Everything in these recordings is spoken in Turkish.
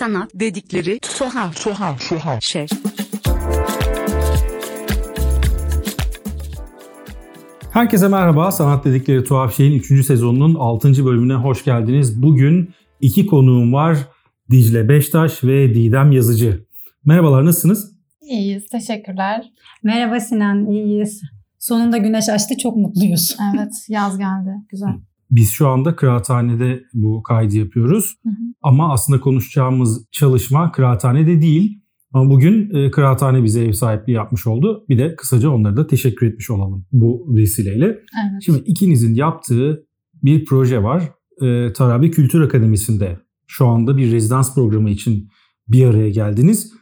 Sanat dedikleri tuhaf tuhaf tuhaf şey. Herkese merhaba. Sanat dedikleri tuhaf şeyin 3. sezonunun 6. bölümüne hoş geldiniz. Bugün iki konuğum var. Dicle Beştaş ve Didem Yazıcı. Merhabalar nasılsınız? İyiyiz, teşekkürler. Merhaba Sinan, iyiyiz. Sonunda güneş açtı, çok mutluyuz. Evet, yaz geldi. Güzel. Biz şu anda kıraathanede bu kaydı yapıyoruz. Hı hı. Ama aslında konuşacağımız çalışma kıraathanede değil. Ama bugün e, kıraathane bize ev sahipliği yapmış oldu. Bir de kısaca onlara da teşekkür etmiş olalım bu vesileyle. Evet. Şimdi ikinizin yaptığı bir proje var. E, Tarabi Kültür Akademisi'nde şu anda bir rezidans programı için bir araya geldiniz.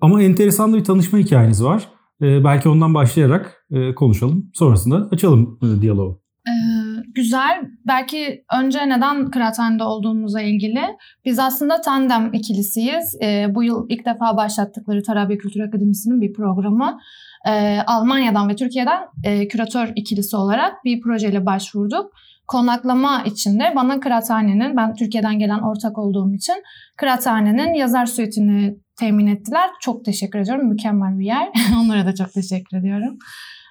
Ama enteresan da bir tanışma hikayeniz var. E, belki ondan başlayarak e, konuşalım. Sonrasında açalım e, diyaloğu. Ee, güzel. Belki önce neden kıraathanede olduğumuza ilgili. Biz aslında tandem ikilisiyiz. Ee, bu yıl ilk defa başlattıkları Tarabya Kültür Akademisi'nin bir programı. Ee, Almanya'dan ve Türkiye'den e, küratör ikilisi olarak bir projeyle başvurduk. Konaklama için de bana kıraathanenin, ben Türkiye'den gelen ortak olduğum için kıraathanenin yazar suitini temin ettiler. Çok teşekkür ediyorum. Mükemmel bir yer. Onlara da çok teşekkür ediyorum.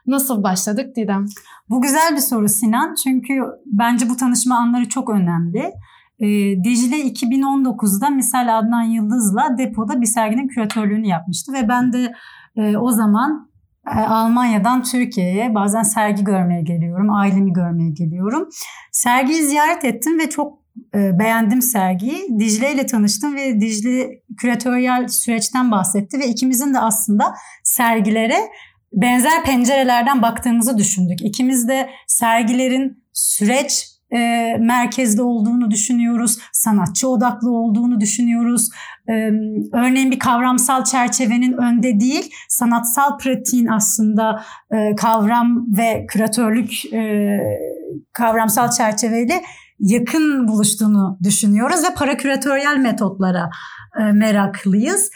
Nasıl başladık Didem? Bu güzel bir soru Sinan. Çünkü bence bu tanışma anları çok önemli. Ee, Dicle 2019'da Misal Adnan Yıldız'la depoda bir serginin küratörlüğünü yapmıştı. Ve ben de e, o zaman e, Almanya'dan Türkiye'ye bazen sergi görmeye geliyorum, ailemi görmeye geliyorum. Sergiyi ziyaret ettim ve çok e, beğendim sergiyi. Dicle ile tanıştım ve Dicle küratöryel süreçten bahsetti ve ikimizin de aslında sergilere benzer pencerelerden baktığımızı düşündük. İkimiz de sergilerin süreç e, merkezde olduğunu düşünüyoruz. Sanatçı odaklı olduğunu düşünüyoruz. E, örneğin bir kavramsal çerçevenin önde değil, sanatsal pratiğin aslında e, kavram ve küratörlük e, kavramsal çerçeveyle yakın buluştuğunu düşünüyoruz ve paraküratöryel metotlara e, meraklıyız.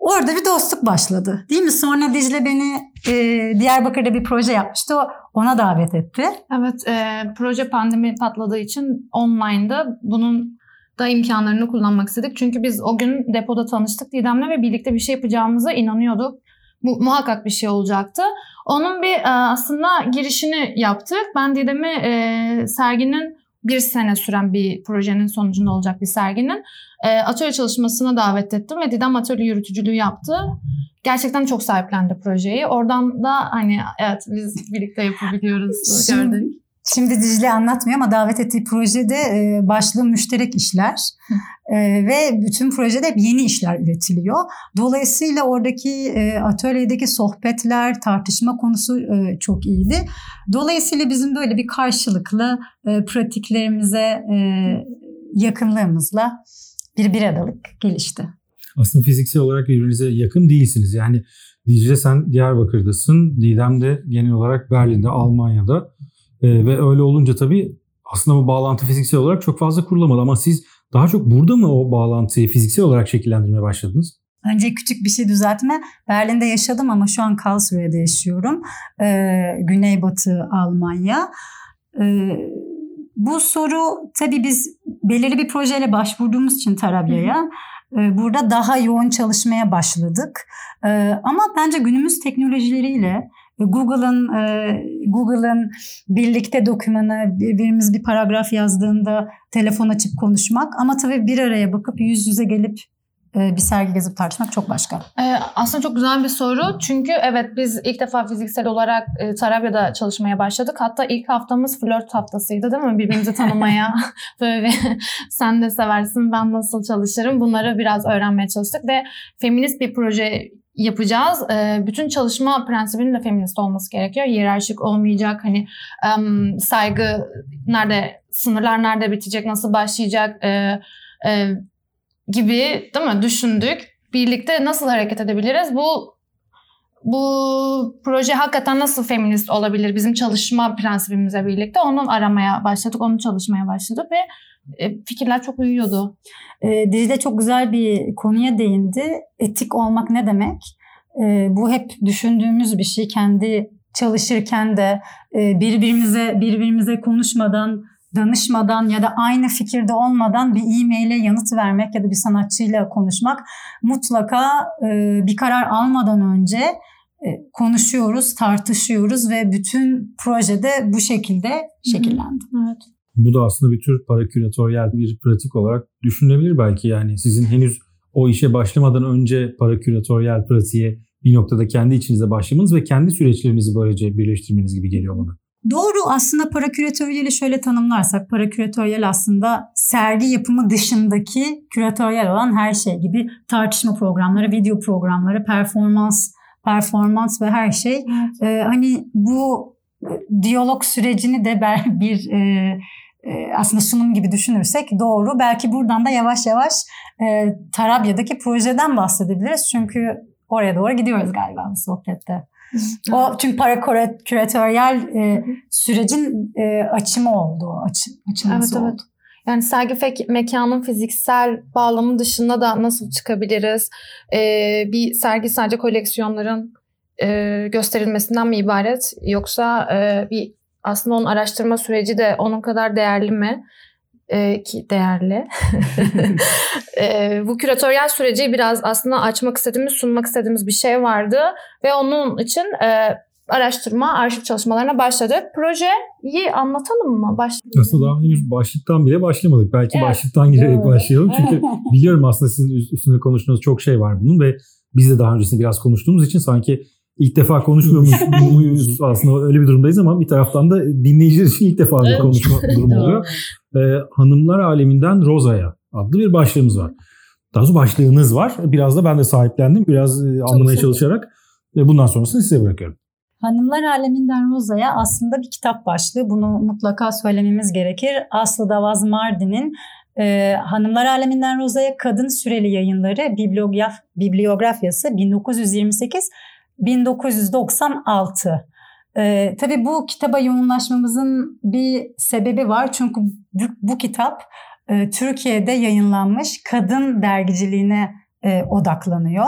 Orada bir dostluk başladı. Değil mi? Sonra Dicle beni e, Diyarbakır'da bir proje yapmıştı. O, ona davet etti. Evet, e, proje pandemi patladığı için online'da bunun da imkanlarını kullanmak istedik. Çünkü biz o gün depoda tanıştık Didem'le ve birlikte bir şey yapacağımıza inanıyorduk. Bu muhakkak bir şey olacaktı. Onun bir e, aslında girişini yaptık. Ben Didem'i e, serginin bir sene süren bir projenin sonucunda olacak bir serginin e, atölye çalışmasına davet ettim ve Didem atölye yürütücülüğü yaptı. Gerçekten çok sahiplendi projeyi. Oradan da hani evet biz birlikte yapabiliyoruz gördük. Şimdi Dicle anlatmıyor ama davet ettiği projede e, başlığı müşterek işler e, ve bütün projede hep yeni işler üretiliyor. Dolayısıyla oradaki e, atölyedeki sohbetler, tartışma konusu e, çok iyiydi. Dolayısıyla bizim böyle bir karşılıklı e, pratiklerimize e, yakınlığımızla bir bir adalık gelişti. Aslında fiziksel olarak birbirinize yakın değilsiniz. Yani Dicle sen Diyarbakır'dasın, Didem de genel olarak Berlin'de, Almanya'da. Ee, ve öyle olunca tabii aslında bu bağlantı fiziksel olarak çok fazla kurulamadı. Ama siz daha çok burada mı o bağlantıyı fiziksel olarak şekillendirmeye başladınız? Önce küçük bir şey düzeltme. Berlin'de yaşadım ama şu an Karlsruhe'de yaşıyorum. Ee, Güneybatı Almanya. Ee, bu soru tabii biz belirli bir projeyle başvurduğumuz için Tarabya'ya e, burada daha yoğun çalışmaya başladık. E, ama bence günümüz teknolojileriyle Google'ın e, Google'ın birlikte dokümanı birbirimiz bir paragraf yazdığında telefon açıp konuşmak. Ama tabii bir araya bakıp yüz yüze gelip bir sergi gezip tartışmak çok başka. Ee, aslında çok güzel bir soru. Çünkü evet biz ilk defa fiziksel olarak e, Tarabya'da çalışmaya başladık. Hatta ilk haftamız flört haftasıydı değil mi? Birbirimizi tanımaya böyle sen de seversin ben nasıl çalışırım bunları biraz öğrenmeye çalıştık ve feminist bir proje yapacağız. Ee, bütün çalışma prensibinin de feminist olması gerekiyor. Hiyerarşik olmayacak. Hani saygı nerede, sınırlar nerede bitecek, nasıl başlayacak e, gibi değil mi düşündük. Birlikte nasıl hareket edebiliriz? Bu bu proje hakikaten nasıl feminist olabilir bizim çalışma prensibimize birlikte onu aramaya başladık, onu çalışmaya başladık ve e, fikirler çok uyuyordu. E, Dicle çok güzel bir konuya değindi. Etik olmak ne demek? E, bu hep düşündüğümüz bir şey. Kendi çalışırken de e, birbirimize birbirimize konuşmadan danışmadan ya da aynı fikirde olmadan bir e-maile yanıt vermek ya da bir sanatçıyla konuşmak mutlaka e, bir karar almadan önce e, konuşuyoruz, tartışıyoruz ve bütün projede bu şekilde şekillendi. Evet. Bu da aslında bir tür paraküratöryel bir pratik olarak düşünülebilir belki yani sizin henüz o işe başlamadan önce paraküratöryel pratiğe bir noktada kendi içinize başlamanız ve kendi süreçlerinizi böylece birleştirmeniz gibi geliyor bana. Doğru aslında paraküratöryeli şöyle tanımlarsak paraküratöryel aslında sergi yapımı dışındaki küratöryel olan her şey gibi tartışma programları, video programları, performans, performans ve her şey. Evet. Ee, hani bu e, diyalog sürecini de bir e, e, aslında sunum gibi düşünürsek doğru. Belki buradan da yavaş yavaş e, Tarabya'daki projeden bahsedebiliriz. Çünkü oraya doğru gidiyoruz galiba bu sohbette. O çünkü para küratöryel e, sürecin e, açımı oldu. Açı, açılması Evet, oldu. evet. Yani sergi fek- mekanın fiziksel bağlamı dışında da nasıl çıkabiliriz? Ee, bir sergi sadece koleksiyonların e, gösterilmesinden mi ibaret? Yoksa e, bir aslında onun araştırma süreci de onun kadar değerli mi? Ee, ki değerli. Ee, bu küratöryel süreci biraz aslında açmak istediğimiz, sunmak istediğimiz bir şey vardı ve onun için e, araştırma, arşiv çalışmalarına başladık. Projeyi anlatalım mı? Başlayalım. Aslında daha henüz başlıktan bile başlamadık. Belki Evet, başlıktan girerek başlayalım. Çünkü biliyorum aslında sizin üst- üstünde konuştuğunuz çok şey var bunun ve biz de daha öncesinde biraz konuştuğumuz için sanki ilk defa konuşmuyormuş muyuz aslında öyle bir durumdayız ama bir taraftan da dinleyiciler için ilk defa bir konuşma durumu oluyor. Ee, Hanımlar Aleminden Roza'ya adlı bir başlığımız var. Daha doğrusu başlığınız var. Biraz da ben de sahiplendim. Biraz e, anlamaya güzel. çalışarak. E, bundan sonrasını size bırakıyorum. Hanımlar Aleminden Roza'ya aslında bir kitap başlığı. Bunu mutlaka söylememiz gerekir. Aslı Davaz Mardin'in e, Hanımlar Aleminden Roza'ya Kadın Süreli Yayınları bibliograf, bibliografyası 1928-1996. E, tabii bu kitaba yoğunlaşmamızın bir sebebi var. Çünkü bu, bu kitap e, Türkiye'de yayınlanmış kadın dergiciliğine e, odaklanıyor.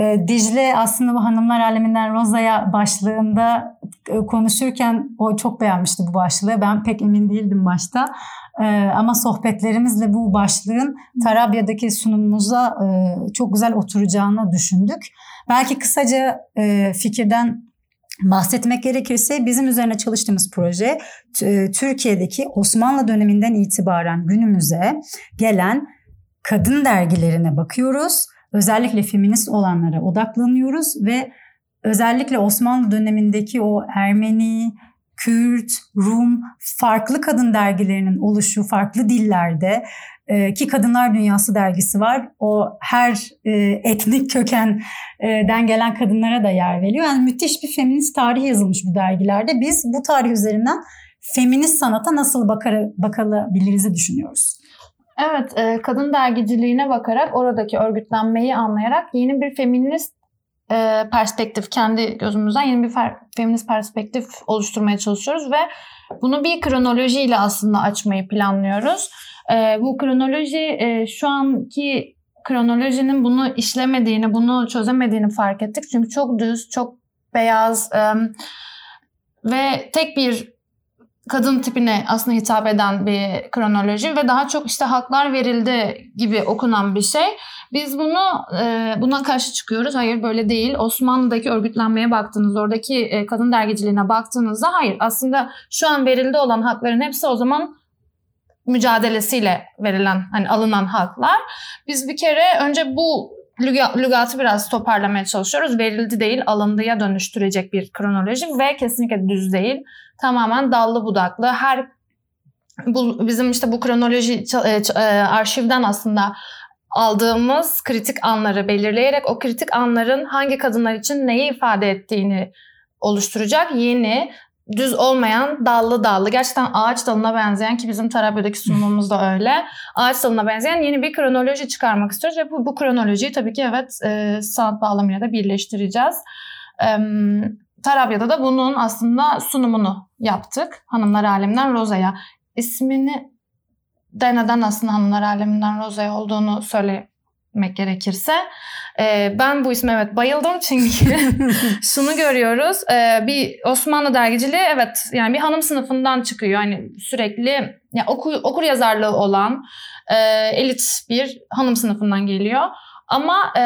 E, Dicle aslında bu Hanımlar Aleminden Roza'ya başlığında e, konuşurken o çok beğenmişti bu başlığı. Ben pek emin değildim başta. E, ama sohbetlerimizle bu başlığın Tarabya'daki sunumumuza e, çok güzel oturacağını düşündük. Belki kısaca e, fikirden bahsetmek gerekirse bizim üzerine çalıştığımız proje Türkiye'deki Osmanlı döneminden itibaren günümüze gelen kadın dergilerine bakıyoruz. Özellikle feminist olanlara odaklanıyoruz ve özellikle Osmanlı dönemindeki o Ermeni, Kürt, Rum farklı kadın dergilerinin oluşu farklı dillerde e, ki Kadınlar Dünyası dergisi var. O her e, etnik kökenden gelen kadınlara da yer veriyor. Yani müthiş bir feminist tarih yazılmış bu dergilerde. Biz bu tarih üzerinden feminist sanata nasıl bakar, bakılabiliriz'i düşünüyoruz. Evet, e, kadın dergiciliğine bakarak oradaki örgütlenmeyi anlayarak yeni bir feminist e, perspektif, kendi gözümüzden yeni bir feminist perspektif oluşturmaya çalışıyoruz ve bunu bir kronolojiyle aslında açmayı planlıyoruz. E, bu kronoloji e, şu anki kronolojinin bunu işlemediğini, bunu çözemediğini fark ettik. Çünkü çok düz, çok beyaz e, ve tek bir kadın tipine aslında hitap eden bir kronoloji ve daha çok işte haklar verildi gibi okunan bir şey. Biz bunu e, buna karşı çıkıyoruz. Hayır böyle değil. Osmanlı'daki örgütlenmeye baktığınız, oradaki e, kadın dergiciliğine baktığınızda hayır. Aslında şu an verildi olan hakların hepsi o zaman mücadelesiyle verilen, hani alınan haklar. Biz bir kere önce bu lügatı biraz toparlamaya çalışıyoruz. Verildi değil, alındıya dönüştürecek bir kronoloji ve kesinlikle düz değil. Tamamen dallı budaklı. Her bu bizim işte bu kronoloji e, e, arşivden aslında aldığımız kritik anları belirleyerek o kritik anların hangi kadınlar için neyi ifade ettiğini oluşturacak yeni düz olmayan dallı dallı gerçekten ağaç dalına benzeyen ki bizim Tarabya'daki sunumumuz da öyle ağaç dalına benzeyen yeni bir kronoloji çıkarmak istiyoruz ve bu, bu kronolojiyi tabii ki evet e, sanat bağlamıyla da birleştireceğiz. E, Tarabya'da da bunun aslında sunumunu yaptık. Hanımlar Aleminden Roza'ya. İsmini de neden aslında Hanımlar Aleminden Roza'ya olduğunu söyle etmek gerekirse. E, ben bu isme evet bayıldım çünkü şunu görüyoruz. E, bir Osmanlı dergiciliği evet yani bir hanım sınıfından çıkıyor. Yani sürekli yani oku, okur yazarlığı olan e, elit bir hanım sınıfından geliyor. Ama e,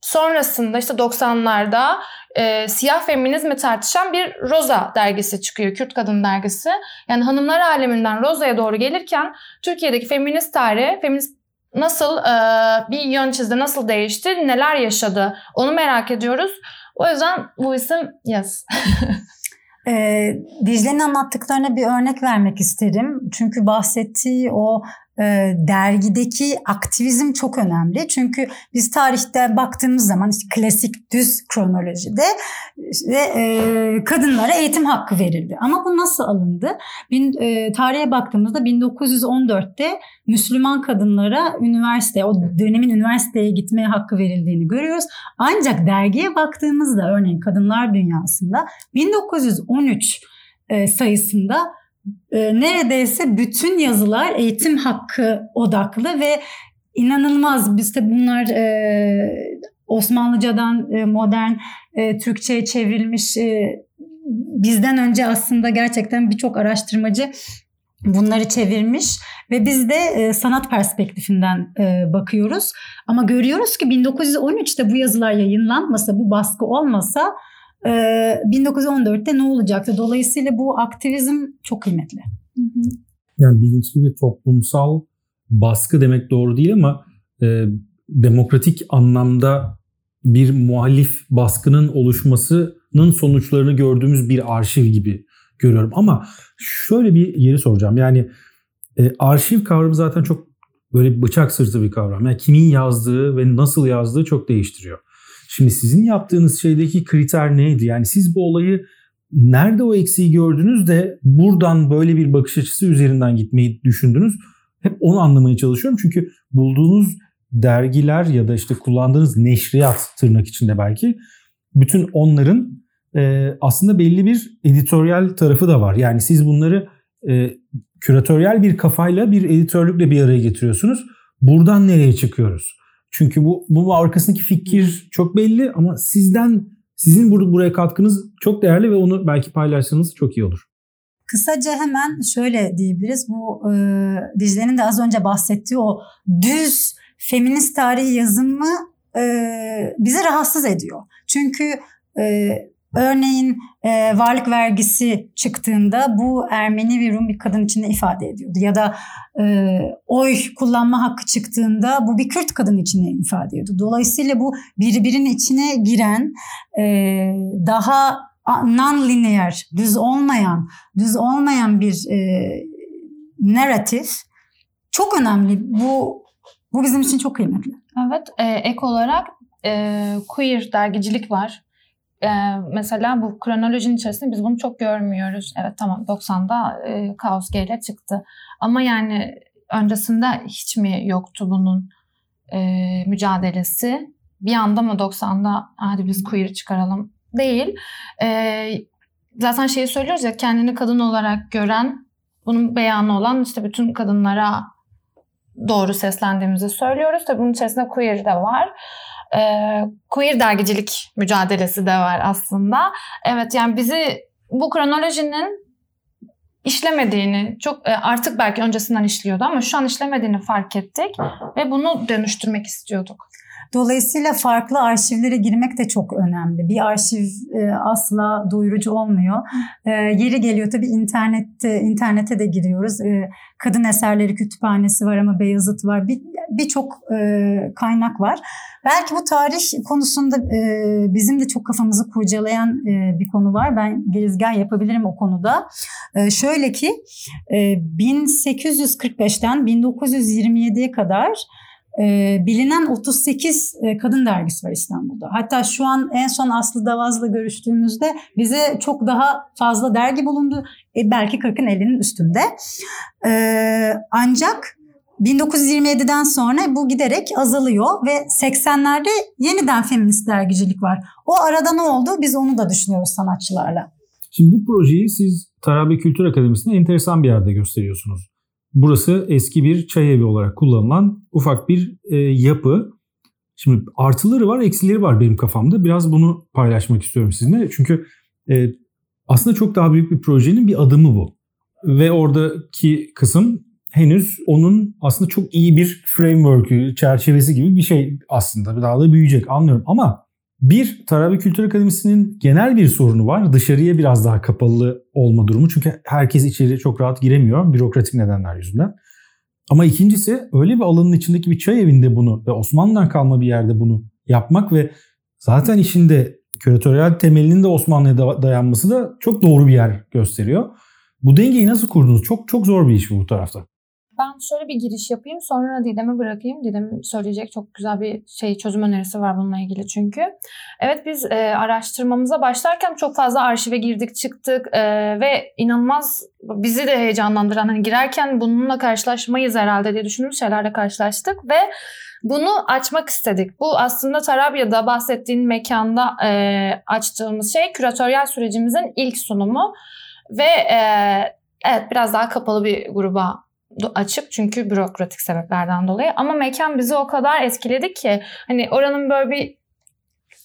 sonrasında işte 90'larda e, siyah feminizmi tartışan bir Rosa dergisi çıkıyor. Kürt Kadın dergisi. Yani hanımlar aleminden Rosa'ya doğru gelirken Türkiye'deki feminist tarihi, feminist nasıl e, bir yön çizdi, nasıl değişti, neler yaşadı onu merak ediyoruz. O yüzden bu isim Yes. e, Dicle'nin anlattıklarına bir örnek vermek isterim. Çünkü bahsettiği o e, dergideki aktivizm çok önemli. Çünkü biz tarihte baktığımız zaman işte klasik düz kronolojide işte, e, kadınlara eğitim hakkı verildi. Ama bu nasıl alındı? Bin, e, tarihe baktığımızda 1914'te Müslüman kadınlara üniversite, o dönemin üniversiteye gitmeye hakkı verildiğini görüyoruz. Ancak dergiye baktığımızda örneğin Kadınlar Dünyası'nda 1913 e, sayısında e, neredeyse bütün yazılar eğitim hakkı odaklı ve inanılmaz. Biz bunlar e, Osmanlıcadan e, modern e, Türkçe'ye çevrilmiş e, bizden önce aslında gerçekten birçok araştırmacı bunları çevirmiş ve biz de e, sanat perspektifinden e, bakıyoruz. Ama görüyoruz ki 1913'te bu yazılar yayınlanmasa, bu baskı olmasa 1914'te ee, ne olacaktı? Dolayısıyla bu aktivizm çok kıymetli. Yani bilinçli bir toplumsal baskı demek doğru değil ama e, demokratik anlamda bir muhalif baskının oluşmasının sonuçlarını gördüğümüz bir arşiv gibi görüyorum. Ama şöyle bir yeri soracağım. Yani e, arşiv kavramı zaten çok böyle bıçak sırtı bir kavram. Yani kimin yazdığı ve nasıl yazdığı çok değiştiriyor. Şimdi sizin yaptığınız şeydeki kriter neydi? Yani siz bu olayı nerede o eksiği gördünüz de buradan böyle bir bakış açısı üzerinden gitmeyi düşündünüz? Hep onu anlamaya çalışıyorum. Çünkü bulduğunuz dergiler ya da işte kullandığınız neşriyat tırnak içinde belki bütün onların e, aslında belli bir editoryal tarafı da var. Yani siz bunları e, küratöryel bir kafayla bir editörlükle bir araya getiriyorsunuz. Buradan nereye çıkıyoruz? Çünkü bu bu arkasındaki fikir çok belli ama sizden sizin buraya katkınız çok değerli ve onu belki paylaşsanız çok iyi olur. Kısaca hemen şöyle diyebiliriz. Bu e, Dicle'nin de az önce bahsettiği o düz feminist tarihi yazımı e, bizi rahatsız ediyor. Çünkü e, Örneğin e, varlık vergisi çıktığında bu Ermeni ve Rum bir kadın için de ifade ediyordu. Ya da e, oy kullanma hakkı çıktığında bu bir Kürt kadın için de ifade ediyordu. Dolayısıyla bu birbirinin içine giren e, daha non-linear, düz olmayan, düz olmayan bir e, narratif çok önemli. Bu bu bizim için çok kıymetli. Evet, e, ek olarak e, queer dergicilik var e, mesela bu kronolojinin içerisinde biz bunu çok görmüyoruz. Evet tamam 90'da e, Kaos G ile çıktı. Ama yani öncesinde hiç mi yoktu bunun e, mücadelesi? Bir anda mı 90'da hadi biz queer çıkaralım? Değil. E, zaten şeyi söylüyoruz ya kendini kadın olarak gören, bunun beyanı olan işte bütün kadınlara doğru seslendiğimizi söylüyoruz. Tabii bunun içerisinde queer de var e, queer dergicilik mücadelesi de var aslında. Evet yani bizi bu kronolojinin işlemediğini çok e, artık belki öncesinden işliyordu ama şu an işlemediğini fark ettik ve bunu dönüştürmek istiyorduk. Dolayısıyla farklı arşivlere girmek de çok önemli. Bir arşiv e, asla doyurucu olmuyor. E, yeri geliyor tabii internette internete de giriyoruz. E, kadın eserleri kütüphanesi var ama Beyazıt var. Birçok bir, e, kaynak var. Belki bu tarih konusunda e, bizim de çok kafamızı kurcalayan e, bir konu var. Ben girizgah yapabilirim o konuda. E, şöyle ki e, 1845'ten 1927'ye kadar e, bilinen 38 e, kadın dergisi var İstanbul'da. Hatta şu an en son Aslı Davaz'la görüştüğümüzde bize çok daha fazla dergi bulundu. E, belki 40'ın 50'nin üstünde. E, ancak 1927'den sonra bu giderek azalıyor ve 80'lerde yeniden feminist dergicilik var. O arada ne oldu? Biz onu da düşünüyoruz sanatçılarla. Şimdi bu projeyi siz Tarabe Kültür Akademisi'nde enteresan bir yerde gösteriyorsunuz. Burası eski bir çay evi olarak kullanılan ufak bir e, yapı. Şimdi artıları var, eksileri var benim kafamda. Biraz bunu paylaşmak istiyorum sizinle. Çünkü e, aslında çok daha büyük bir projenin bir adımı bu. Ve oradaki kısım henüz onun aslında çok iyi bir framework'ü, çerçevesi gibi bir şey aslında. Daha da büyüyecek anlıyorum ama bir, Tarabi Kültür Akademisi'nin genel bir sorunu var. Dışarıya biraz daha kapalı olma durumu. Çünkü herkes içeri çok rahat giremiyor bürokratik nedenler yüzünden. Ama ikincisi öyle bir alanın içindeki bir çay evinde bunu ve Osmanlı'dan kalma bir yerde bunu yapmak ve zaten işinde küratöryel temelinin de Osmanlı'ya dayanması da çok doğru bir yer gösteriyor. Bu dengeyi nasıl kurdunuz? Çok çok zor bir iş bu tarafta. Ben şöyle bir giriş yapayım sonra Didem'e bırakayım. Didem söyleyecek çok güzel bir şey çözüm önerisi var bununla ilgili çünkü. Evet biz e, araştırmamıza başlarken çok fazla arşive girdik çıktık e, ve inanılmaz bizi de heyecanlandıran hani girerken bununla karşılaşmayız herhalde diye düşündüğümüz şeylerle karşılaştık ve bunu açmak istedik. Bu aslında Tarabya'da bahsettiğin mekanda e, açtığımız şey küratöryel sürecimizin ilk sunumu ve e, evet biraz daha kapalı bir gruba açık çünkü bürokratik sebeplerden dolayı. Ama mekan bizi o kadar etkiledi ki hani oranın böyle bir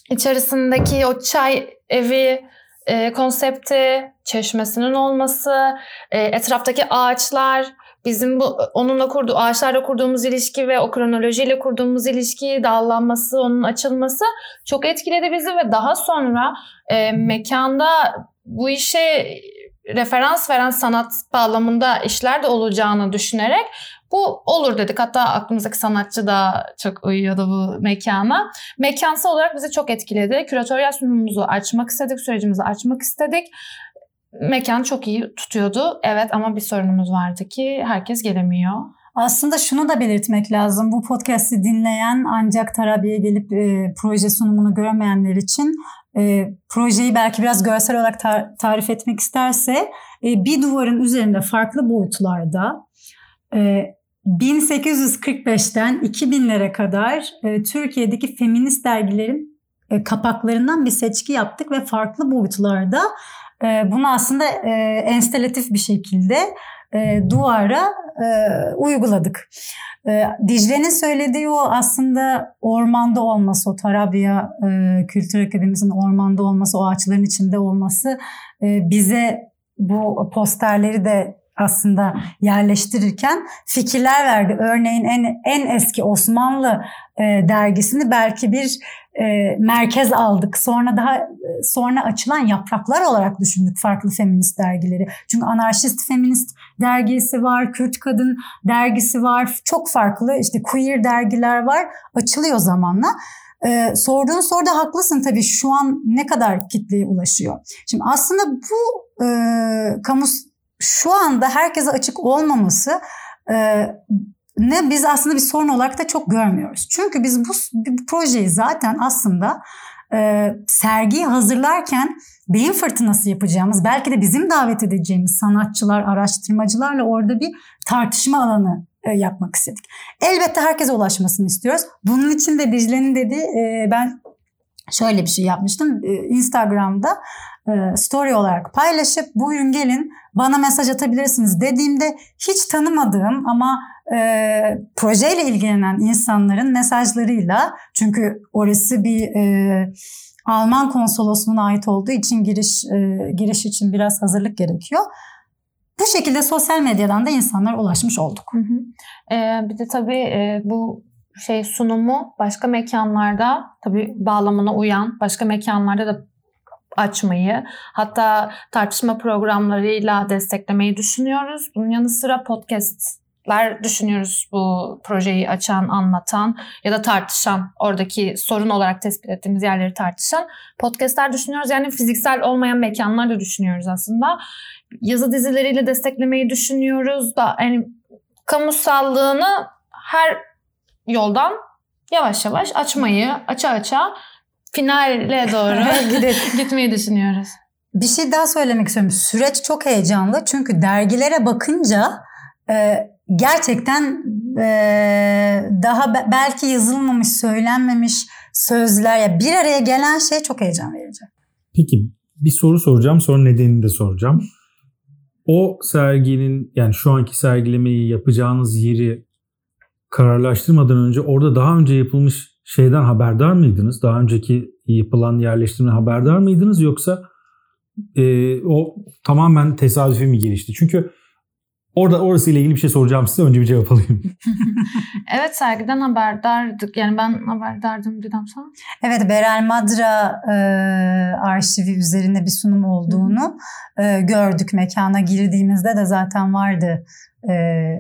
içerisindeki o çay evi e, konsepti, çeşmesinin olması, e, etraftaki ağaçlar, bizim bu onunla kurduğu ağaçlarla kurduğumuz ilişki ve o kronolojiyle kurduğumuz ilişki, dallanması, onun açılması çok etkiledi bizi ve daha sonra e, mekanda bu işe referans veren sanat bağlamında işler de olacağını düşünerek bu olur dedik. Hatta aklımızdaki sanatçı da çok uyuyordu bu mekana. Mekansal olarak bizi çok etkiledi. Küratöryel sunumumuzu açmak istedik, sürecimizi açmak istedik. Mekan çok iyi tutuyordu. Evet ama bir sorunumuz vardı ki herkes gelemiyor. Aslında şunu da belirtmek lazım. Bu podcast'i dinleyen ancak Tarabi'ye gelip e, proje sunumunu görmeyenler için e, projeyi belki biraz görsel olarak tar- tarif etmek isterse e, bir duvarın üzerinde farklı boyutlarda e, 1845'ten 2000'lere kadar e, Türkiye'deki feminist dergilerin e, kapaklarından bir seçki yaptık ve farklı boyutlarda e, bunu aslında e, enstalatif bir şekilde e, duvara e, uyguladık. E, Dicle'nin söylediği o aslında ormanda olması, o Tarabya e, Kültür Akademisi'nin ormanda olması, o ağaçların içinde olması e, bize bu posterleri de aslında yerleştirirken fikirler verdi. Örneğin en en eski Osmanlı e, dergisini belki bir e, merkez aldık. Sonra daha e, sonra açılan yapraklar olarak düşündük farklı feminist dergileri. Çünkü anarşist feminist dergisi var, Kürt kadın dergisi var. Çok farklı işte queer dergiler var. Açılıyor zamanla. Ee, sorduğun soruda haklısın tabii şu an ne kadar kitleye ulaşıyor. Şimdi aslında bu e, kamu şu anda herkese açık olmaması e, ne biz aslında bir sorun olarak da çok görmüyoruz. Çünkü biz bu, bu projeyi zaten aslında e, sergiyi hazırlarken beyin fırtınası yapacağımız, belki de bizim davet edeceğimiz sanatçılar, araştırmacılarla orada bir tartışma alanı e, yapmak istedik. Elbette herkese ulaşmasını istiyoruz. Bunun için de Dicle'nin dediği e, ben şöyle bir şey yapmıştım. E, Instagram'da e, story olarak paylaşıp buyurun gelin bana mesaj atabilirsiniz dediğimde hiç tanımadığım ama e, projeyle ilgilenen insanların mesajlarıyla çünkü orası bir e, Alman konsolosluğuna ait olduğu için giriş e, giriş için biraz hazırlık gerekiyor. Bu şekilde sosyal medyadan da insanlara ulaşmış olduk. Hı hı. Ee, bir de tabii e, bu şey sunumu başka mekanlarda tabii bağlamına uyan başka mekanlarda da açmayı hatta tartışma programlarıyla desteklemeyi düşünüyoruz. Bunun yanı sıra podcastler düşünüyoruz bu projeyi açan, anlatan ya da tartışan, oradaki sorun olarak tespit ettiğimiz yerleri tartışan podcastler düşünüyoruz. Yani fiziksel olmayan mekanlar da düşünüyoruz aslında. Yazı dizileriyle desteklemeyi düşünüyoruz da yani kamusallığını her yoldan yavaş yavaş açmayı, aça aça finale doğru gitmeyi düşünüyoruz. Bir şey daha söylemek istiyorum. Süreç çok heyecanlı çünkü dergilere bakınca e, gerçekten e, daha be, belki yazılmamış, söylenmemiş sözler ya bir araya gelen şey çok heyecan verici. Peki bir soru soracağım sonra nedenini de soracağım. o serginin yani şu anki sergilemeyi yapacağınız yeri kararlaştırmadan önce orada daha önce yapılmış şeyden haberdar mıydınız? Daha önceki yapılan yerleştirme haberdar mıydınız yoksa e, o tamamen tesadüfi mi gelişti? Çünkü orada orası ile ilgili bir şey soracağım size önce bir cevap alayım. evet sergiden haberdardık. Yani ben haberdardım dedim sana. Evet Berel Madra e, arşivi üzerine bir sunum olduğunu e, gördük. Mekana girdiğimizde de zaten vardı e,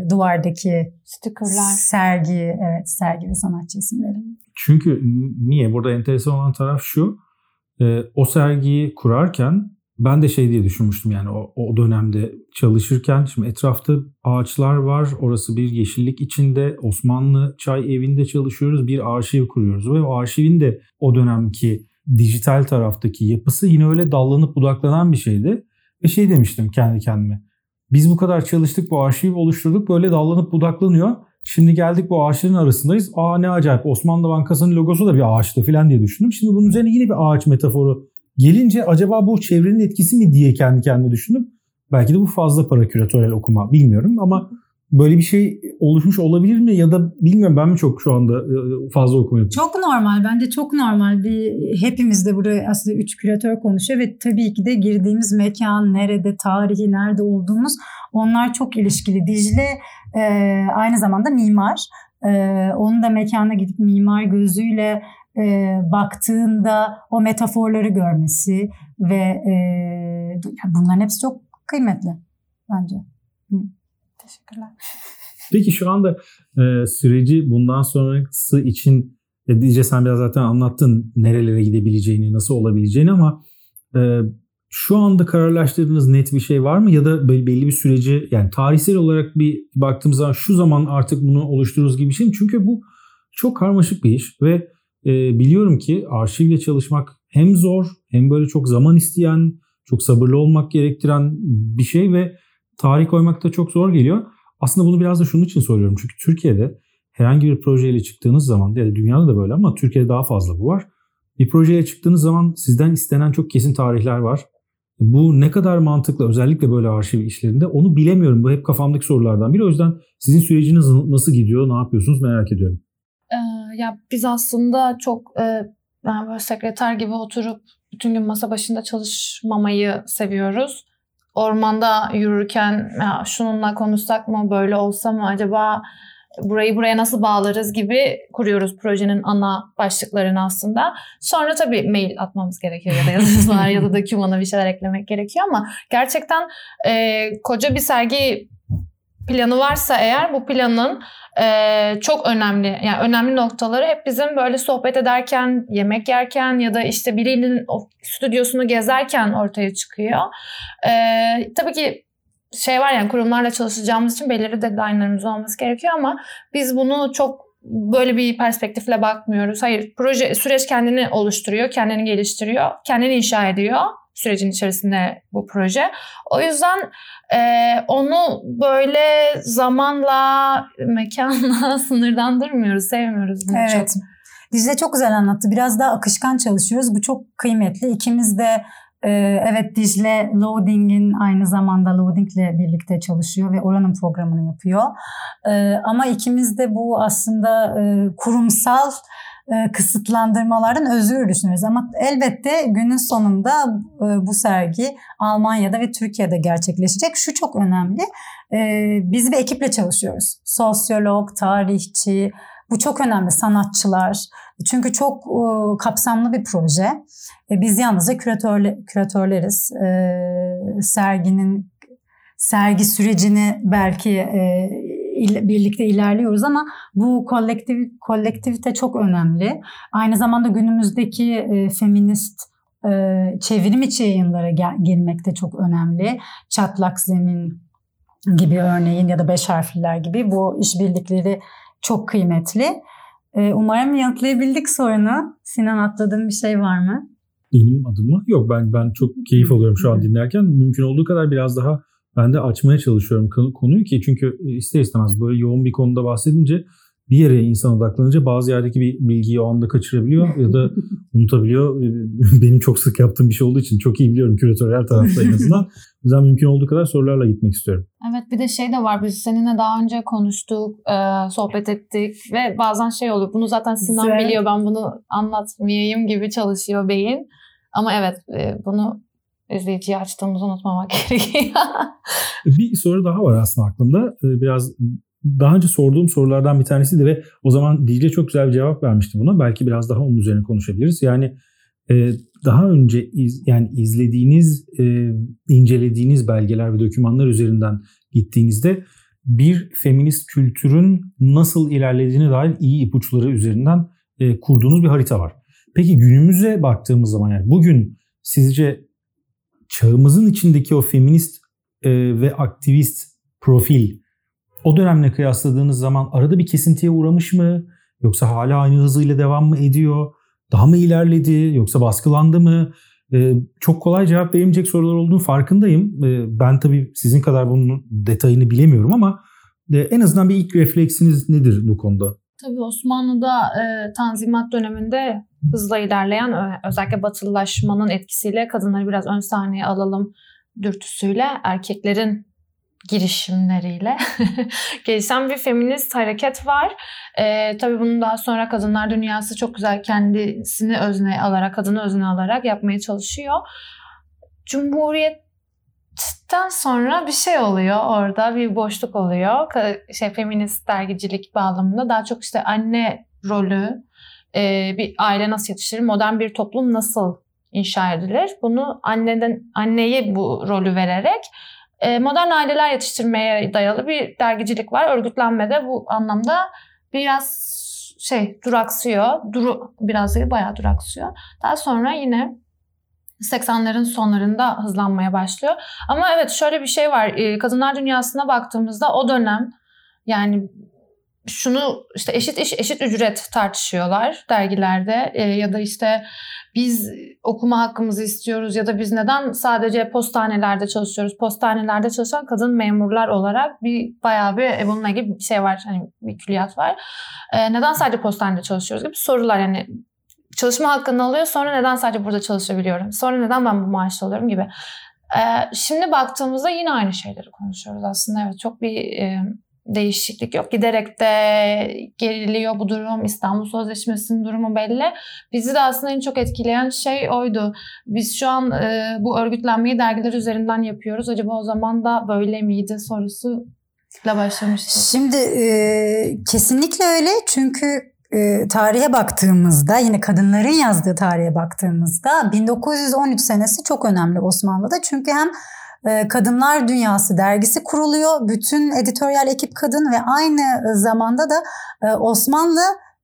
duvardaki Stickerlar. sergi, evet sergi ve sanatçı isimleri. Çünkü niye? Burada enteresan olan taraf şu. E, o sergiyi kurarken ben de şey diye düşünmüştüm yani o, o dönemde çalışırken şimdi etrafta ağaçlar var. Orası bir yeşillik içinde Osmanlı çay evinde çalışıyoruz. Bir arşiv kuruyoruz ve o arşivin de o dönemki dijital taraftaki yapısı yine öyle dallanıp budaklanan bir şeydi. Ve şey demiştim kendi kendime. Biz bu kadar çalıştık bu arşiv oluşturduk böyle dallanıp budaklanıyor. Şimdi geldik bu ağaçların arasındayız. Aa ne acayip Osmanlı Bankası'nın logosu da bir ağaçtı falan diye düşündüm. Şimdi bunun üzerine yine bir ağaç metaforu gelince acaba bu çevrenin etkisi mi diye kendi kendime düşündüm. Belki de bu fazla para küratörel okuma bilmiyorum ama böyle bir şey oluşmuş olabilir mi ya da bilmiyorum ben mi çok şu anda e, fazla okumuyorum. Çok normal bence çok normal bir hepimiz de burada aslında üç küratör konuşuyor ve tabii ki de girdiğimiz mekan nerede tarihi nerede olduğumuz onlar çok ilişkili. Dicle e, aynı zamanda mimar. E, onun da mekana gidip mimar gözüyle e, baktığında o metaforları görmesi ve e, bunların hepsi çok kıymetli bence. Hı. Teşekkürler. Peki şu anda e, süreci bundan sonrası için e, Dice sen biraz zaten anlattın nerelere gidebileceğini, nasıl olabileceğini ama e, şu anda kararlaştırdığınız net bir şey var mı? Ya da belli bir süreci yani tarihsel olarak bir baktığımız zaman şu zaman artık bunu oluştururuz gibi bir şey mi? Çünkü bu çok karmaşık bir iş ve e, biliyorum ki arşivle çalışmak hem zor hem böyle çok zaman isteyen, çok sabırlı olmak gerektiren bir şey ve tarih koymak da çok zor geliyor. Aslında bunu biraz da şunun için soruyorum. Çünkü Türkiye'de herhangi bir projeyle çıktığınız zaman ya da dünyada da böyle ama Türkiye'de daha fazla bu var. Bir projeyle çıktığınız zaman sizden istenen çok kesin tarihler var. Bu ne kadar mantıklı özellikle böyle arşiv işlerinde onu bilemiyorum. Bu hep kafamdaki sorulardan biri. O yüzden sizin süreciniz nasıl gidiyor, ne yapıyorsunuz merak ediyorum. Ee, ya biz aslında çok e, yani böyle sekreter gibi oturup bütün gün masa başında çalışmamayı seviyoruz. Ormanda yürürken ya şununla konuşsak mı, böyle olsa mı acaba burayı buraya nasıl bağlarız gibi kuruyoruz projenin ana başlıklarını aslında. Sonra tabii mail atmamız gerekiyor ya da yazılar ya da dokümana bir şeyler eklemek gerekiyor ama gerçekten e, koca bir sergi planı varsa eğer bu planın e, çok önemli yani önemli noktaları hep bizim böyle sohbet ederken, yemek yerken ya da işte birinin o stüdyosunu gezerken ortaya çıkıyor. E, tabii ki şey var yani kurumlarla çalışacağımız için belirli deadline'larımız olması gerekiyor ama biz bunu çok böyle bir perspektifle bakmıyoruz. Hayır, proje süreç kendini oluşturuyor, kendini geliştiriyor, kendini inşa ediyor sürecin içerisinde bu proje. O yüzden e, onu böyle zamanla, mekanla sınırlandırmıyoruz, sevmiyoruz bunu evet. çok. Dicle çok güzel anlattı. Biraz daha akışkan çalışıyoruz. Bu çok kıymetli. İkimiz de evet Dicle Loading'in aynı zamanda Loading'le birlikte çalışıyor ve oranın programını yapıyor. Ee, ama ikimiz de bu aslında e, kurumsal e, kısıtlandırmaların özgür düşünüyoruz. Ama elbette günün sonunda e, bu sergi Almanya'da ve Türkiye'de gerçekleşecek. Şu çok önemli. Biz bir ekiple çalışıyoruz. Sosyolog, tarihçi, bu çok önemli sanatçılar. Çünkü çok kapsamlı bir proje. E, biz yalnızca küratörle, küratörleriz. E, serginin sergi sürecini belki e, birlikte ilerliyoruz ama bu kolektif kolektivite çok önemli. Aynı zamanda günümüzdeki e, feminist e, çevrim içi yayınlara gel, girmek de çok önemli. Çatlak Zemin gibi örneğin ya da beş harfliler gibi bu işbirlikleri çok kıymetli. E, umarım yanıtlayabildik sorunu. Sinan atladığın bir şey var mı? benim adıma yok ben ben çok keyif alıyorum şu an dinlerken mümkün olduğu kadar biraz daha ben de açmaya çalışıyorum konuyu ki çünkü ister istemez böyle yoğun bir konuda bahsedince bir yere insan odaklanınca bazı yerdeki bir bilgiyi o anda kaçırabiliyor ya da unutabiliyor. Benim çok sık yaptığım bir şey olduğu için çok iyi biliyorum küratörel tarafta en azından. O yüzden mümkün olduğu kadar sorularla gitmek istiyorum. Evet bir de şey de var biz seninle daha önce konuştuk, e, sohbet ettik ve bazen şey oluyor. Bunu zaten Sinan Güzel. biliyor ben bunu anlatmayayım gibi çalışıyor beyin. Ama evet e, bunu izleyiciye açtığımızı unutmamak gerekiyor. Bir soru daha var aslında aklımda. Ee, Biraz daha önce sorduğum sorulardan bir tanesiydi ve o zaman Dicle çok güzel bir cevap vermişti buna. Belki biraz daha onun üzerine konuşabiliriz. Yani e, daha önce iz, yani izlediğiniz, e, incelediğiniz belgeler ve dokümanlar üzerinden gittiğinizde bir feminist kültürün nasıl ilerlediğine dair iyi ipuçları üzerinden e, kurduğunuz bir harita var. Peki günümüze baktığımız zaman yani bugün sizce çağımızın içindeki o feminist e, ve aktivist profil o dönemle kıyasladığınız zaman arada bir kesintiye uğramış mı? Yoksa hala aynı hızıyla devam mı ediyor? Daha mı ilerledi? Yoksa baskılandı mı? E, çok kolay cevap verilmeyecek sorular olduğunu farkındayım. E, ben tabii sizin kadar bunun detayını bilemiyorum ama e, en azından bir ilk refleksiniz nedir bu konuda? Tabii Osmanlı'da e, Tanzimat döneminde hızla ilerleyen özellikle batılılaşmanın etkisiyle kadınları biraz ön sahneye alalım dürtüsüyle erkeklerin girişimleriyle gelişen bir feminist hareket var. E, tabii bunun daha sonra kadınlar dünyası çok güzel kendisini özne alarak, kadını özne alarak yapmaya çalışıyor. Cumhuriyetten sonra bir şey oluyor orada bir boşluk oluyor. Şey feminist dergicilik bağlamında daha çok işte anne rolü, e, bir aile nasıl yetiştirir, modern bir toplum nasıl inşa edilir? Bunu anneden anneye bu rolü vererek modern aileler yetiştirmeye dayalı bir dergicilik var. Örgütlenmede bu anlamda biraz şey duraksıyor. Duru, biraz değil bayağı duraksıyor. Daha sonra yine 80'lerin sonlarında hızlanmaya başlıyor. Ama evet şöyle bir şey var. E, Kadınlar dünyasına baktığımızda o dönem yani şunu işte eşit iş eşit ücret tartışıyorlar dergilerde E, ya da işte biz okuma hakkımızı istiyoruz ya da biz neden sadece postanelerde çalışıyoruz? Postanelerde çalışan kadın memurlar olarak bir bayağı bir e, bununla ilgili bir şey var. Hani bir külliyat var. E, neden sadece postanede çalışıyoruz gibi sorular yani çalışma hakkını alıyor sonra neden sadece burada çalışabiliyorum? Sonra neden ben bu maaşı alıyorum gibi. E, şimdi baktığımızda yine aynı şeyleri konuşuyoruz aslında. Evet çok bir e, değişiklik yok. Giderek de geriliyor bu durum. İstanbul Sözleşmesi'nin durumu belli. Bizi de aslında en çok etkileyen şey oydu. Biz şu an e, bu örgütlenmeyi dergiler üzerinden yapıyoruz. Acaba o zaman da böyle miydi sorusu ile başlamıştık. Şimdi e, kesinlikle öyle çünkü e, tarihe baktığımızda yine kadınların yazdığı tarihe baktığımızda 1913 senesi çok önemli Osmanlı'da. Çünkü hem Kadınlar Dünyası dergisi kuruluyor. Bütün editoryal ekip kadın ve aynı zamanda da e, Osmanlı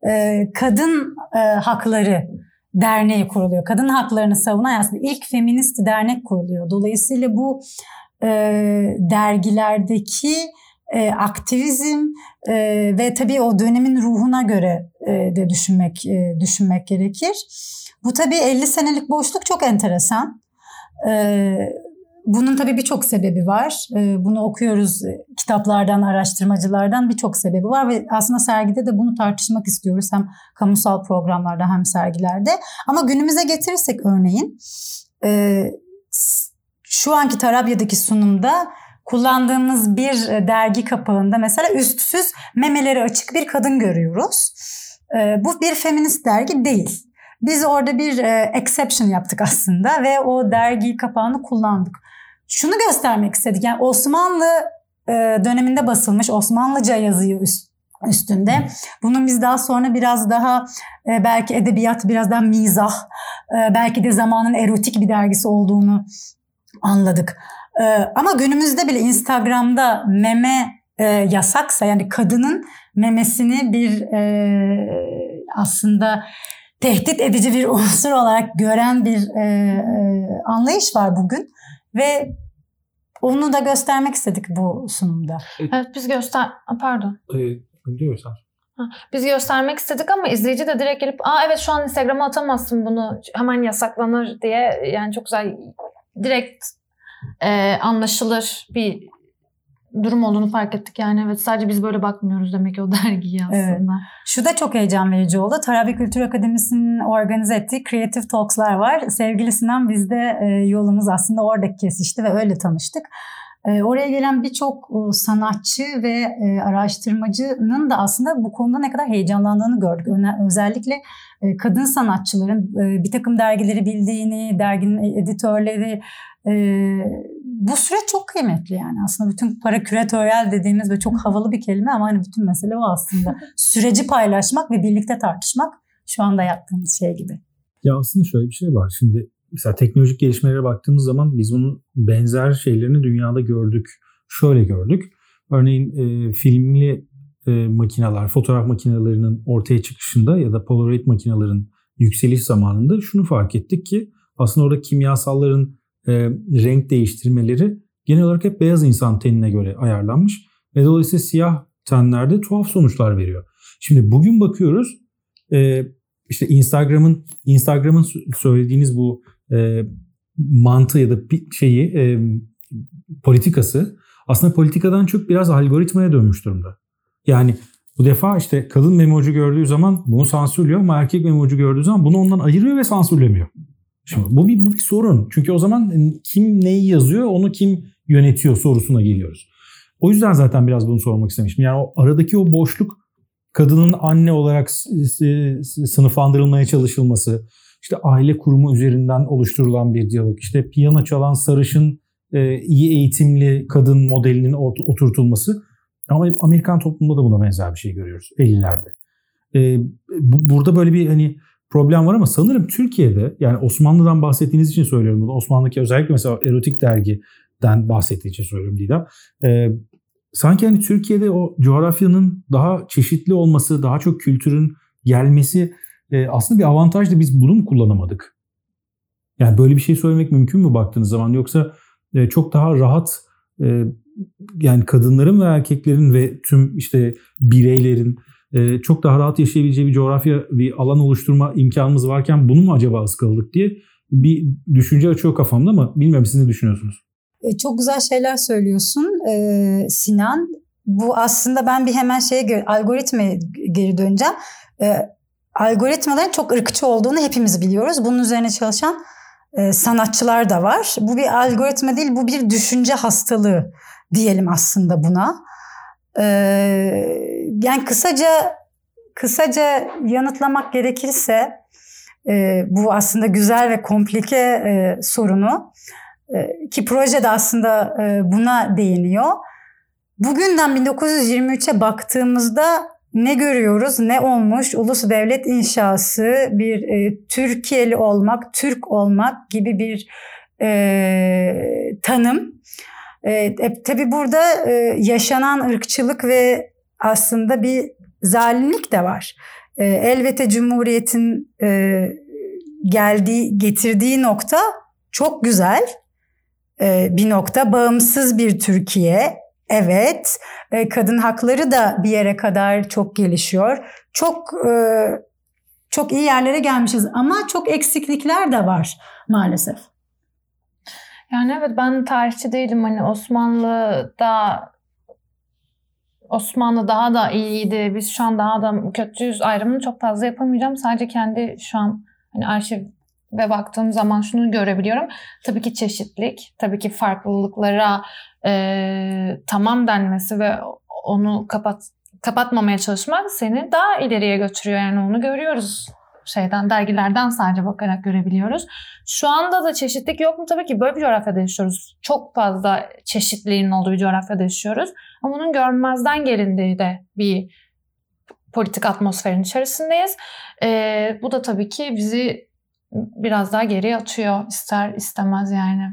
e, Kadın e, Hakları Derneği kuruluyor. Kadın haklarını savunan aslında ilk feminist dernek kuruluyor. Dolayısıyla bu dergilerdeki aktivizm ve tabii o dönemin ruhuna göre de düşünmek düşünmek gerekir. Bu tabii 50 senelik boşluk çok enteresan. E, bunun tabii birçok sebebi var. E, bunu okuyoruz e, kitaplardan, araştırmacılardan birçok sebebi var ve aslında sergide de bunu tartışmak istiyoruz hem kamusal programlarda hem sergilerde. Ama günümüze getirirsek örneğin e, şu anki Tarabya'daki sunumda kullandığımız bir dergi kapağında mesela üstsüz memeleri açık bir kadın görüyoruz. Bu bir feminist dergi değil. Biz orada bir exception yaptık aslında ve o dergi kapağını kullandık. Şunu göstermek istedik. Yani Osmanlı döneminde basılmış Osmanlıca yazıyor üst, üstünde. Bunun biz daha sonra biraz daha belki edebiyat, biraz daha mizah, belki de zamanın erotik bir dergisi olduğunu anladık. Ama günümüzde bile Instagram'da meme yasaksa yani kadının memesini bir aslında tehdit edici bir unsur olarak gören bir anlayış var bugün ve onu da göstermek istedik bu sunumda. Evet biz göster pardon. Diyorsan. Biz göstermek istedik ama izleyici de direkt gelip aa evet şu an Instagram'a atamazsın bunu hemen yasaklanır diye yani çok güzel direkt e, anlaşılır bir durum olduğunu fark ettik. Yani evet sadece biz böyle bakmıyoruz demek ki o dergiye aslında. Evet. Şu da çok heyecan verici oldu. Tarabi Kültür Akademisi'nin organize ettiği Creative Talks'lar var. Sevgili Sinan bizde e, yolumuz aslında oradaki kesişti ve öyle tanıştık. E, oraya gelen birçok e, sanatçı ve araştırmacının da aslında bu konuda ne kadar heyecanlandığını gördük. Özellikle kadın sanatçıların bir takım dergileri bildiğini, derginin editörleri bu süreç çok kıymetli yani aslında bütün para küratöryel dediğimiz ve çok havalı bir kelime ama hani bütün mesele o aslında. Süreci paylaşmak ve birlikte tartışmak şu anda yaptığımız şey gibi. Ya aslında şöyle bir şey var. Şimdi mesela teknolojik gelişmelere baktığımız zaman biz bunun benzer şeylerini dünyada gördük. Şöyle gördük. Örneğin e, filmli e, makineler, fotoğraf makinelerinin ortaya çıkışında ya da Polaroid makinelerin yükseliş zamanında şunu fark ettik ki aslında orada kimyasalların e, renk değiştirmeleri genel olarak hep beyaz insan tenine göre ayarlanmış ve dolayısıyla siyah tenlerde tuhaf sonuçlar veriyor. Şimdi bugün bakıyoruz e, işte Instagram'ın Instagram'ın söylediğiniz bu e, mantığı ya da şeyi e, politikası aslında politikadan çok biraz algoritmaya dönmüş durumda. Yani bu defa işte kadın memocu gördüğü zaman bunu sansürlüyor ama erkek memocu gördüğü zaman bunu ondan ayırıyor ve sansürlemiyor. Şimdi bu bir, bu bir sorun. Çünkü o zaman kim neyi yazıyor onu kim yönetiyor sorusuna geliyoruz. O yüzden zaten biraz bunu sormak istemiştim. Yani o aradaki o boşluk kadının anne olarak sınıflandırılmaya çalışılması, işte aile kurumu üzerinden oluşturulan bir diyalog, işte piyano çalan sarışın e, iyi eğitimli kadın modelinin oturtulması. Ama Amerikan toplumunda da buna benzer bir şey görüyoruz 50'lerde. E, bu, burada böyle bir hani problem var ama sanırım Türkiye'de yani Osmanlı'dan bahsettiğiniz için söylüyorum bunu. Osmanlı'daki özellikle mesela erotik dergiden bahsettiği için söylüyorum Didem. Ee, sanki hani Türkiye'de o coğrafyanın daha çeşitli olması, daha çok kültürün gelmesi e, aslında bir avantajdı. Biz bunu mu kullanamadık? Yani böyle bir şey söylemek mümkün mü baktığınız zaman yoksa e, çok daha rahat e, yani kadınların ve erkeklerin ve tüm işte bireylerin e, çok daha rahat yaşayabileceği bir coğrafya, bir alan oluşturma imkanımız varken bunu mu acaba ıskaladık diye bir düşünce açıyor kafamda ama bilmiyorum siz ne düşünüyorsunuz? E, çok güzel şeyler söylüyorsun e, Sinan. Bu aslında ben bir hemen şeye algoritmaya geri döneceğim. E, algoritmaların çok ırkçı olduğunu hepimiz biliyoruz. Bunun üzerine çalışan e, sanatçılar da var. Bu bir algoritma değil, bu bir düşünce hastalığı diyelim aslında buna. E, yani kısaca kısaca yanıtlamak gerekirse e, bu aslında güzel ve komplike e, sorunu e, ki projede aslında e, buna değiniyor. Bugünden 1923'e baktığımızda ne görüyoruz, ne olmuş ulus devlet inşası, bir e, Türkiye'li olmak, Türk olmak gibi bir e, tanım. E, e, tabii burada e, yaşanan ırkçılık ve aslında bir zalimlik de var. E, elbette Cumhuriyet'in e, geldiği, getirdiği nokta çok güzel e, bir nokta. Bağımsız bir Türkiye. Evet, e, kadın hakları da bir yere kadar çok gelişiyor. Çok e, çok iyi yerlere gelmişiz ama çok eksiklikler de var maalesef. Yani evet ben tarihçi değilim hani Osmanlı'da Osmanlı daha da iyiydi. Biz şu an daha da kötüyüz ayrımını çok fazla yapamayacağım. Sadece kendi şu an hani arşiv ve baktığım zaman şunu görebiliyorum. Tabii ki çeşitlik, tabii ki farklılıklara e, tamam denmesi ve onu kapat kapatmamaya çalışmak seni daha ileriye götürüyor. Yani onu görüyoruz şeyden dergilerden sadece bakarak görebiliyoruz. Şu anda da çeşitlik yok mu? Tabii ki böyle bir coğrafyada yaşıyoruz. Çok fazla çeşitliliğin olduğu bir coğrafyada yaşıyoruz. Ama bunun görmezden gelindiği de bir politik atmosferin içerisindeyiz. Ee, bu da tabii ki bizi biraz daha geri atıyor ister istemez yani.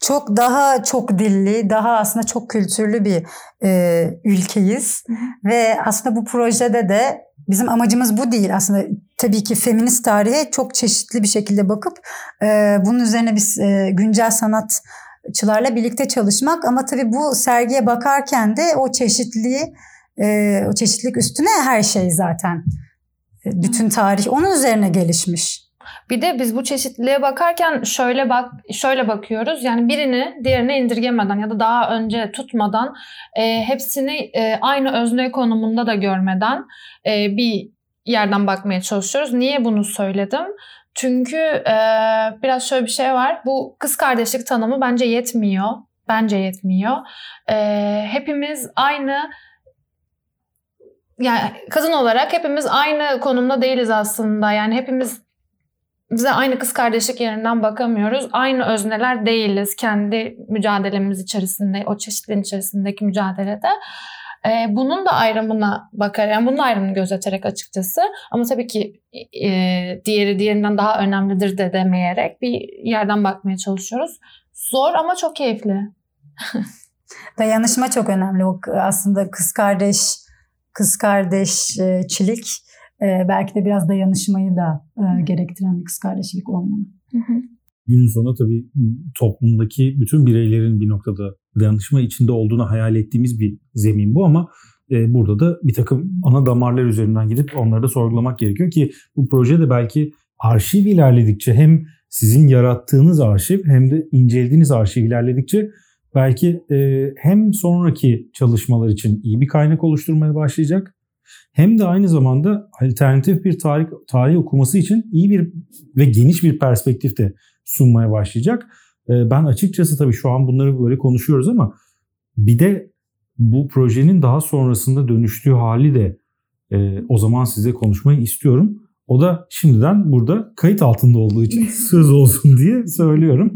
Çok daha çok dilli, daha aslında çok kültürlü bir e, ülkeyiz. Ve aslında bu projede de bizim amacımız bu değil aslında. Tabii ki feminist tarihe çok çeşitli bir şekilde bakıp e, bunun üzerine biz e, güncel sanatçılarla birlikte çalışmak. Ama tabii bu sergiye bakarken de o çeşitliliği, e, o çeşitlilik üstüne her şey zaten. E, bütün tarih onun üzerine gelişmiş. Bir de biz bu çeşitliliğe bakarken şöyle bak şöyle bakıyoruz. Yani birini diğerine indirgemeden ya da daha önce tutmadan e, hepsini e, aynı özne konumunda da görmeden e, bir yerden bakmaya çalışıyoruz. Niye bunu söyledim? Çünkü e, biraz şöyle bir şey var. Bu kız kardeşlik tanımı bence yetmiyor. Bence yetmiyor. E, hepimiz aynı yani kadın olarak hepimiz aynı konumda değiliz aslında. Yani hepimiz bize aynı kız kardeşlik yerinden bakamıyoruz. Aynı özneler değiliz kendi mücadelemiz içerisinde, o çeşitlerin içerisindeki mücadelede. Ee, bunun da ayrımına bakar, yani bunun ayrımını gözeterek açıkçası. Ama tabii ki e, diğeri diğerinden daha önemlidir de demeyerek bir yerden bakmaya çalışıyoruz. Zor ama çok keyifli. Dayanışma çok önemli. O aslında kız kardeş kız kardeşçilik e, belki de biraz dayanışmayı da e, gerektiren bir kız kardeşlik olmalı. Günün sonunda tabii toplumdaki bütün bireylerin bir noktada dayanışma içinde olduğunu hayal ettiğimiz bir zemin bu ama e, burada da bir takım ana damarlar üzerinden gidip onları da sorgulamak gerekiyor ki bu proje de belki arşiv ilerledikçe hem sizin yarattığınız arşiv hem de incelediğiniz arşiv ilerledikçe belki e, hem sonraki çalışmalar için iyi bir kaynak oluşturmaya başlayacak hem de aynı zamanda alternatif bir tarih, tarih okuması için iyi bir ve geniş bir perspektif de sunmaya başlayacak. E, ben açıkçası tabii şu an bunları böyle konuşuyoruz ama bir de bu projenin daha sonrasında dönüştüğü hali de e, o zaman size konuşmayı istiyorum. O da şimdiden burada kayıt altında olduğu için söz olsun diye söylüyorum.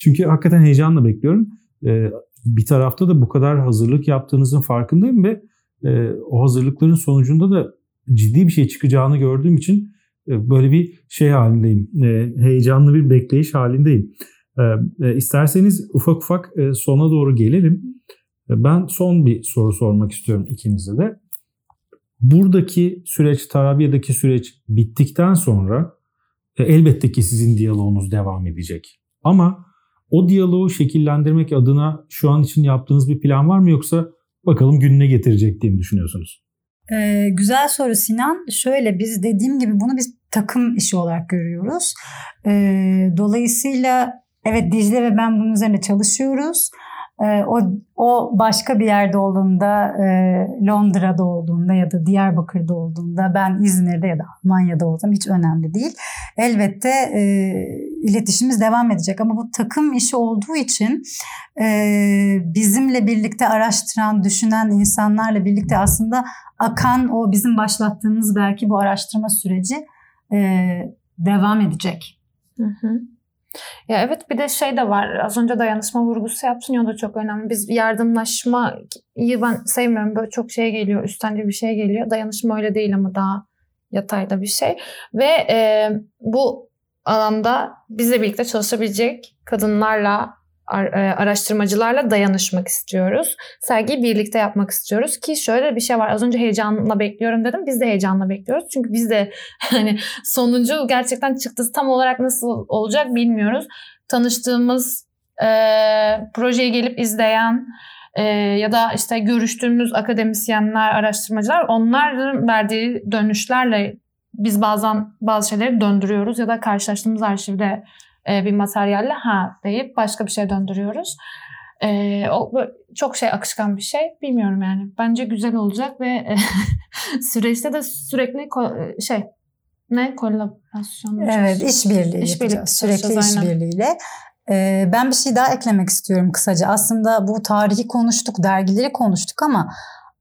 Çünkü hakikaten heyecanla bekliyorum e, bir tarafta da bu kadar hazırlık yaptığınızın farkındayım ve e, o hazırlıkların sonucunda da ciddi bir şey çıkacağını gördüğüm için böyle bir şey halindeyim. E, heyecanlı bir bekleyiş halindeyim. E, e, isterseniz ufak ufak e, sona doğru gelelim. Ben son bir soru sormak istiyorum ikinize de. Buradaki süreç, Tarabya'daki süreç bittikten sonra e, elbette ki sizin diyaloğunuz devam edecek. Ama o diyaloğu şekillendirmek adına şu an için yaptığınız bir plan var mı yoksa bakalım gününe getirecek diye mi düşünüyorsunuz? Ee, güzel soru Sinan. Şöyle biz dediğim gibi bunu biz takım işi olarak görüyoruz. Ee, dolayısıyla evet Dicle ve ben bunun üzerine çalışıyoruz. Ee, o, o başka bir yerde olduğunda, e, Londra'da olduğunda ya da Diyarbakır'da olduğunda, ben İzmir'de ya da Almanya'da olsam hiç önemli değil. Elbette e, iletişimimiz devam edecek ama bu takım işi olduğu için e, bizimle birlikte araştıran, düşünen insanlarla birlikte aslında akan o bizim başlattığımız belki bu araştırma süreci e, devam edecek. Hı hı. Ya evet bir de şey de var. Az önce dayanışma vurgusu yaptın ya o da çok önemli. Biz yardımlaşmayı ben sevmiyorum. Böyle çok şey geliyor. Üstten bir şey geliyor. Dayanışma öyle değil ama daha yatayda bir şey. Ve e, bu alanda bizle birlikte çalışabilecek kadınlarla araştırmacılarla dayanışmak istiyoruz. Sergiyi birlikte yapmak istiyoruz ki şöyle bir şey var. Az önce heyecanla bekliyorum dedim. Biz de heyecanla bekliyoruz. Çünkü biz de hani sonuncu gerçekten çıktısı tam olarak nasıl olacak bilmiyoruz. Tanıştığımız e, projeyi gelip izleyen e, ya da işte görüştüğümüz akademisyenler, araştırmacılar onların verdiği dönüşlerle biz bazen bazı şeyleri döndürüyoruz ya da karşılaştığımız arşivde e, bir materyalle ha deyip başka bir şey döndürüyoruz. E, o çok şey akışkan bir şey. Bilmiyorum yani. Bence güzel olacak ve e, süreçte de sürekli e, şey ne kolaborasyon Evet, işbirliği iş yapacağız. Sürekli işbirliğiyle. Ee, ben bir şey daha eklemek istiyorum kısaca. Aslında bu tarihi konuştuk, dergileri konuştuk ama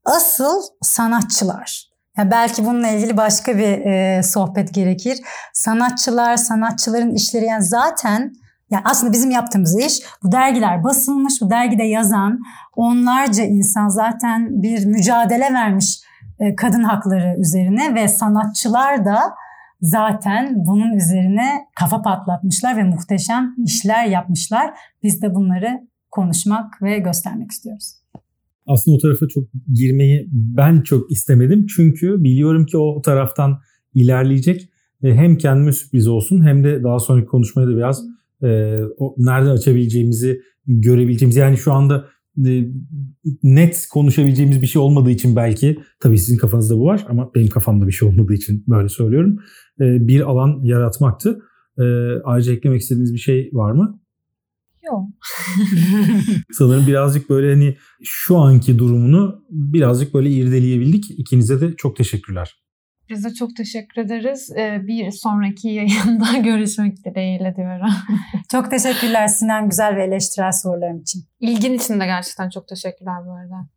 asıl sanatçılar. Yani belki bununla ilgili başka bir e, sohbet gerekir. Sanatçılar, sanatçıların işleri yani zaten yani aslında bizim yaptığımız iş bu dergiler basılmış, bu dergide yazan onlarca insan zaten bir mücadele vermiş e, kadın hakları üzerine ve sanatçılar da zaten bunun üzerine kafa patlatmışlar ve muhteşem işler yapmışlar. Biz de bunları konuşmak ve göstermek istiyoruz aslında o tarafa çok girmeyi ben çok istemedim. Çünkü biliyorum ki o taraftan ilerleyecek. E, hem kendime sürpriz olsun hem de daha sonraki konuşmaya da biraz e, o nereden açabileceğimizi görebileceğimiz. Yani şu anda e, net konuşabileceğimiz bir şey olmadığı için belki tabii sizin kafanızda bu var ama benim kafamda bir şey olmadığı için böyle söylüyorum. E, bir alan yaratmaktı. E, ayrıca eklemek istediğiniz bir şey var mı? Yok. Sanırım birazcık böyle hani şu anki durumunu birazcık böyle irdeleyebildik. İkinize de çok teşekkürler. Biz de çok teşekkür ederiz. Ee, bir sonraki yayında görüşmek dileğiyle diyorum. Çok teşekkürler Sinan güzel ve eleştirel soruların için. İlgin için de gerçekten çok teşekkürler bu arada.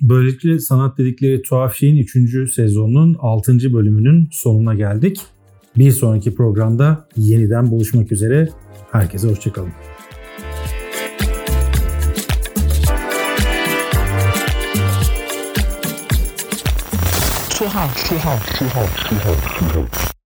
Böylelikle sanat dedikleri tuhaf şeyin 3. sezonunun 6. bölümünün sonuna geldik. Bir sonraki programda yeniden buluşmak üzere. Herkese hoşçakalın. Tuhaf, tuhaf, tuhaf, tuhaf, tuhaf.